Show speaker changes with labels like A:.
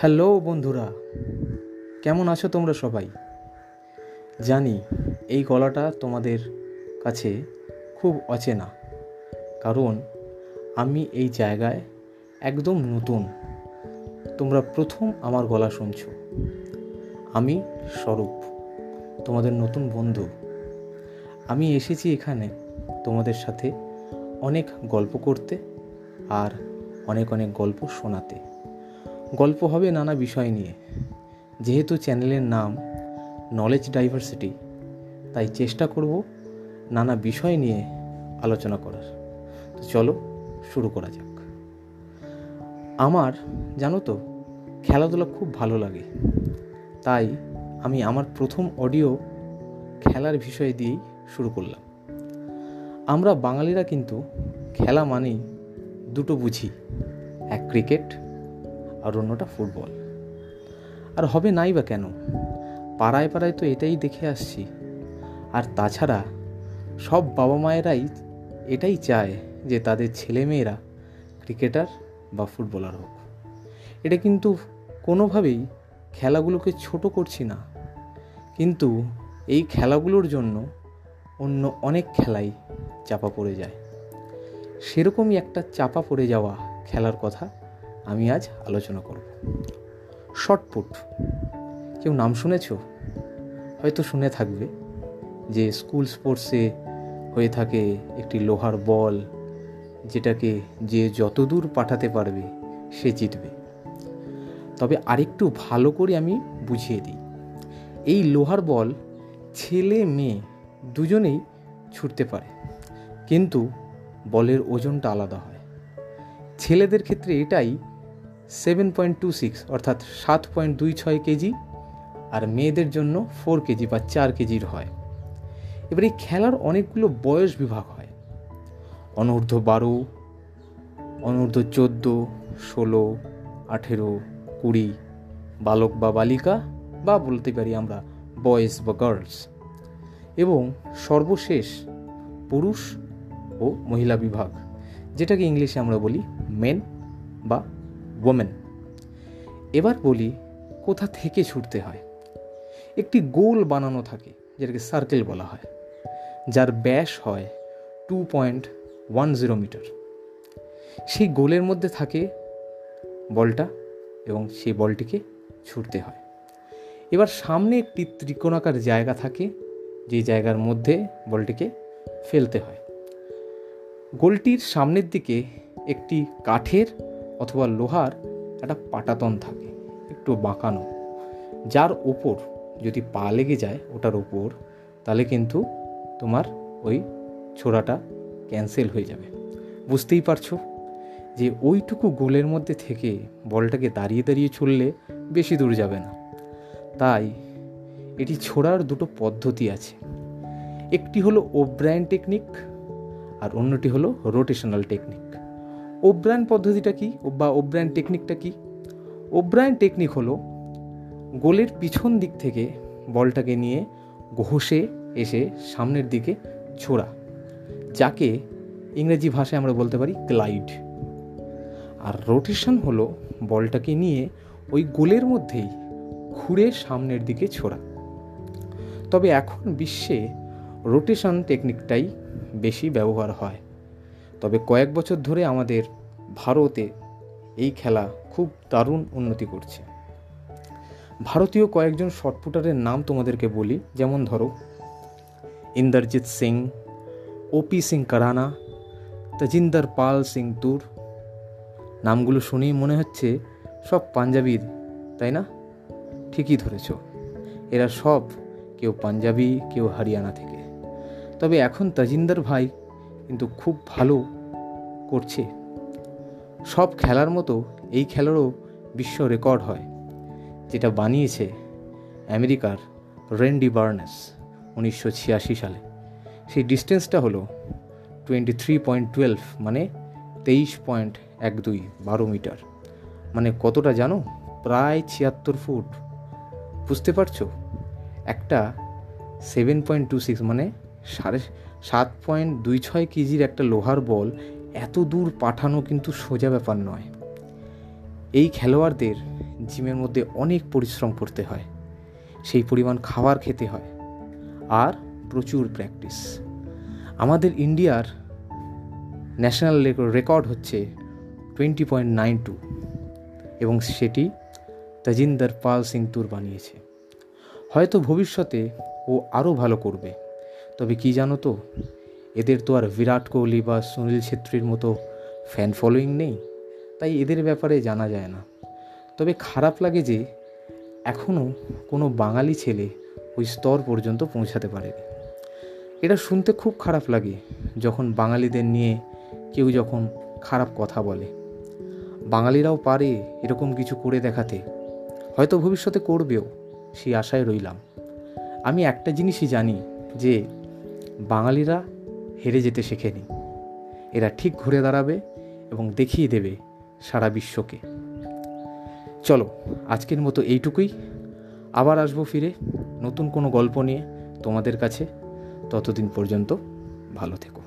A: Hello বন্ধুরা, কেমন আছো তোমরা সবাই? জানি এই গলাটা তোমাদের কাছে খুব অচেনা, কারণ আমি এই জায়গায় একদম নতুন। তোমরা প্রথম আমার গলা শুনছো। আমি স্বরূপ, তোমাদের নতুন বন্ধু। আমি এসেছি এখানে তোমাদের সাথে অনেক গল্প করতে আর অনেক অনেক গল্প শোনাতে। গল্প হবে নানা বিষয় নিয়ে। যেহেতু চ্যানেলের নাম নলেজ ডাইভার্সিটি তাই চেষ্টা করব নানা বিষয় নিয়ে আলোচনা করার। তো চলো শুরু করা যাক। আমার, জানো তো, খেলাধুলা খুব ভালো লাগে। তাই আমি আমার প্রথম অডিও খেলার বিষয় দিয়েই শুরু করলাম। আমরা বাঙালিরা কিন্তু খেলা মানেই দুটো বুঝি, এক ক্রিকেট আর অন্যটা ফুটবল। আর হবে নাই বা কেন? পাড়ায় পাড়ায় তো এটাই দেখে আসছি। আর তাছাড়া সব বাবা মায়েরাই এটাই চায় যে তাদের ছেলেমেয়েরা ক্রিকেটার বা ফুটবলার হোক। এটা কিন্তু কোনোভাবেই খেলাগুলোকে ছোট করছি না। কিন্তু এই খেলাগুলোর জন্য অন্য অনেক খেলাই চাপা পড়ে যায়। সেরকমই একটা চাপা পড়ে যাওয়া খেলার কথা আমি আজ আলোচনা করব। শর্টপুট কেউ নাম শুনেছ? হয়তো শুনে থাকবে যে স্কুল স্পোর্টসে হয়ে থাকে একটি লোহার বল যেটাকে যে যত দূর পাঠাতে পারবে সে জিতবে। তবে আরেকটু ভালো করে আমি বুঝিয়ে দিই। এই লোহার বল ছেলে মেয়ে দুজনেই ছুটতে পারে, কিন্তু বলের ওজনটা আলাদা হয়। ছেলেদের ক্ষেত্রে এটাই সেভেন পয়েন্ট টু সিক্স অর্থাৎ সাত পয়েন্ট দুই ছয় কেজি, আর মেয়েদের জন্য ফোর কেজি বা চার কেজির হয়। এবার এই খেলার অনেকগুলো বয়স বিভাগ হয়। অনূর্ধ্ব বারো, অনূর্ধ্ব চোদ্দ, ষোলো, আঠেরো, কুড়ি, বালক বা বালিকা, বা বলতে পারি আমরা বয়েজ বা গার্লস এবং সর্বশেষ পুরুষ ও মহিলা বিভাগ, যেটাকে ইংলিশে আমরা বলি মেন বা ওমেন এবার বলি কোথা থেকে ছুটতে হয়। একটি গোল বানানো থাকে, যেটাকে সার্কেল বলা হয়, যার ব্যাস হয় two point one zero metre সেই গোলের মধ্যে থাকে বলটা এবং সেই বলটিকে ছুটতে হয়। এবার সামনে একটি ত্রিকোণাকার জায়গা থাকে যে জায়গার মধ্যে বলটিকে ফেলতে হয়। গোলটির সামনের দিকে একটি কাঠের অথবা লোহার একটা পাটাতন থাকে, একটু বাঁকানো। যার ওপর যদি পা লেগে যায় ওটার ওপর, তাহলে কিন্তু তোমার ওই ছোড়াটা ক্যান্সেল হয়ে যাবে। বুঝতেই পারছ? যে ওইটুকু গোলের মধ্যে থেকে বলটাকে দাঁড়িয়ে দাঁড়িয়ে ছুড়লে বেশি দূর যাবে না। তাই এটি ছোড়ার দুটো পদ্ধতি আছে। একটি হলো ওব্রায়ন টেকনিক আর অন্যটি হলো রোটেশনাল টেকনিক। ওব্রায়ন পদ্ধতিটা কি বা ওব্রায়ন টেকনিকটা কি? ওব্রায়ন টেকনিক হলো গোলের পিছন দিক থেকে বলটাকে নিয়ে ঘষে এসে সামনের দিকে ছোড়া, যাকে ইংরেজি ভাষায় আমরা বলতে পারি গ্লাইড আর রোটেশন হলো বলটাকে নিয়ে ওই গোলের মধ্যেই ঘুরে সামনের দিকে ছোড়া। তবে এখন বিশ্বে রোটেশন টেকনিকটাই বেশি ব্যবহার হয়। তবে কয়েক বছর ধরে আমাদের ভারতে এই খেলা খুব দারুণ উন্নতি করছে। ভারতীয় কয়েকজন শটপুটারের নাম তোমাদেরকে বলি, যেমন ধরো, ইন্দরজিৎ সিং ওপি সিং কারানা, তজিন্দর পাল সিং তুর। নামগুলো শুনেই মনে হচ্ছে সব পাঞ্জাবির, তাই না? ঠিকই ধরেছ। এরা সব কেউ পাঞ্জাবি, কেউ হরিয়ানা থেকে। তবে এখন তাজিন্দর ভাই কিন্তু খুব ভালো করছে। সব খেলার মতো এই খেলারও বিশ্ব রেকর্ড হয়, যেটা বানিয়েছে আমেরিকার রেন্ডি বার্নেস উনিশশো ছিয়াশি সালে। সেই ডিস্টেন্সটা হলো টোয়েন্টি থ্রি পয়েন্ট টুয়েলভ মানে তেইশ পয়েন্ট এক দুই বারো মিটার। মানে কতটা জানো? প্রায় ছিয়াত্তর ফুট। বুঝতে পারছ? একটা সেভেন পয়েন্ট টু সিক্স মানে সাড়ে সাত পয়েন্ট দুই ছয় কেজির একটা লোহার বল এত দূর পাঠানো কিন্তু সোজা ব্যাপার নয়। এই খেলোয়াড়দের জিমের মধ্যে অনেক পরিশ্রম করতে হয়, সেই পরিমাণ খাবার খেতে হয় আর প্রচুর প্র্যাকটিস। আমাদের ইন্ডিয়ার ন্যাশনাল রেকর্ড হচ্ছে টোয়েন্টি পয়েন্ট নাইন টু এবং সেটি তাজিন্দর পাল সিং তুর বানিয়েছে। হয়তো ভবিষ্যতে ও আরও ভালো করবে। তবে কি জানো তো, এদের তো আর বিরাট কোহলি বা সুনীল ছেত্রীর মতো ফ্যান ফলোয়িং নেই, তাই এদের ব্যাপারে জানা যায় না। তবে খারাপ লাগে যে এখনও কোনো বাঙালি ছেলে ওই স্তর পর্যন্ত পৌঁছাতে পারেনি। এটা শুনতে খুব খারাপ লাগে যখন বাঙালিদের নিয়ে কেউ যখন খারাপ কথা বলে। বাঙালিরাও পারে এরকম কিছু করে দেখাতে, হয়তো ভবিষ্যতে করবেও, সেই আশায় রইলাম। আমি একটা জিনিসই জানি যে বাঙালিরা হেরে যেতে শেখেনি। এরা ঠিক ঘুরে দাঁড়াবে এবং দেখিয়ে দেবে সারা বিশ্বকে। চলো, আজকের মতো এইটুকুই। আবার আসব ফিরে নতুন কোনো গল্প নিয়ে তোমাদের কাছে। ততদিন পর্যন্ত ভালো থেকো।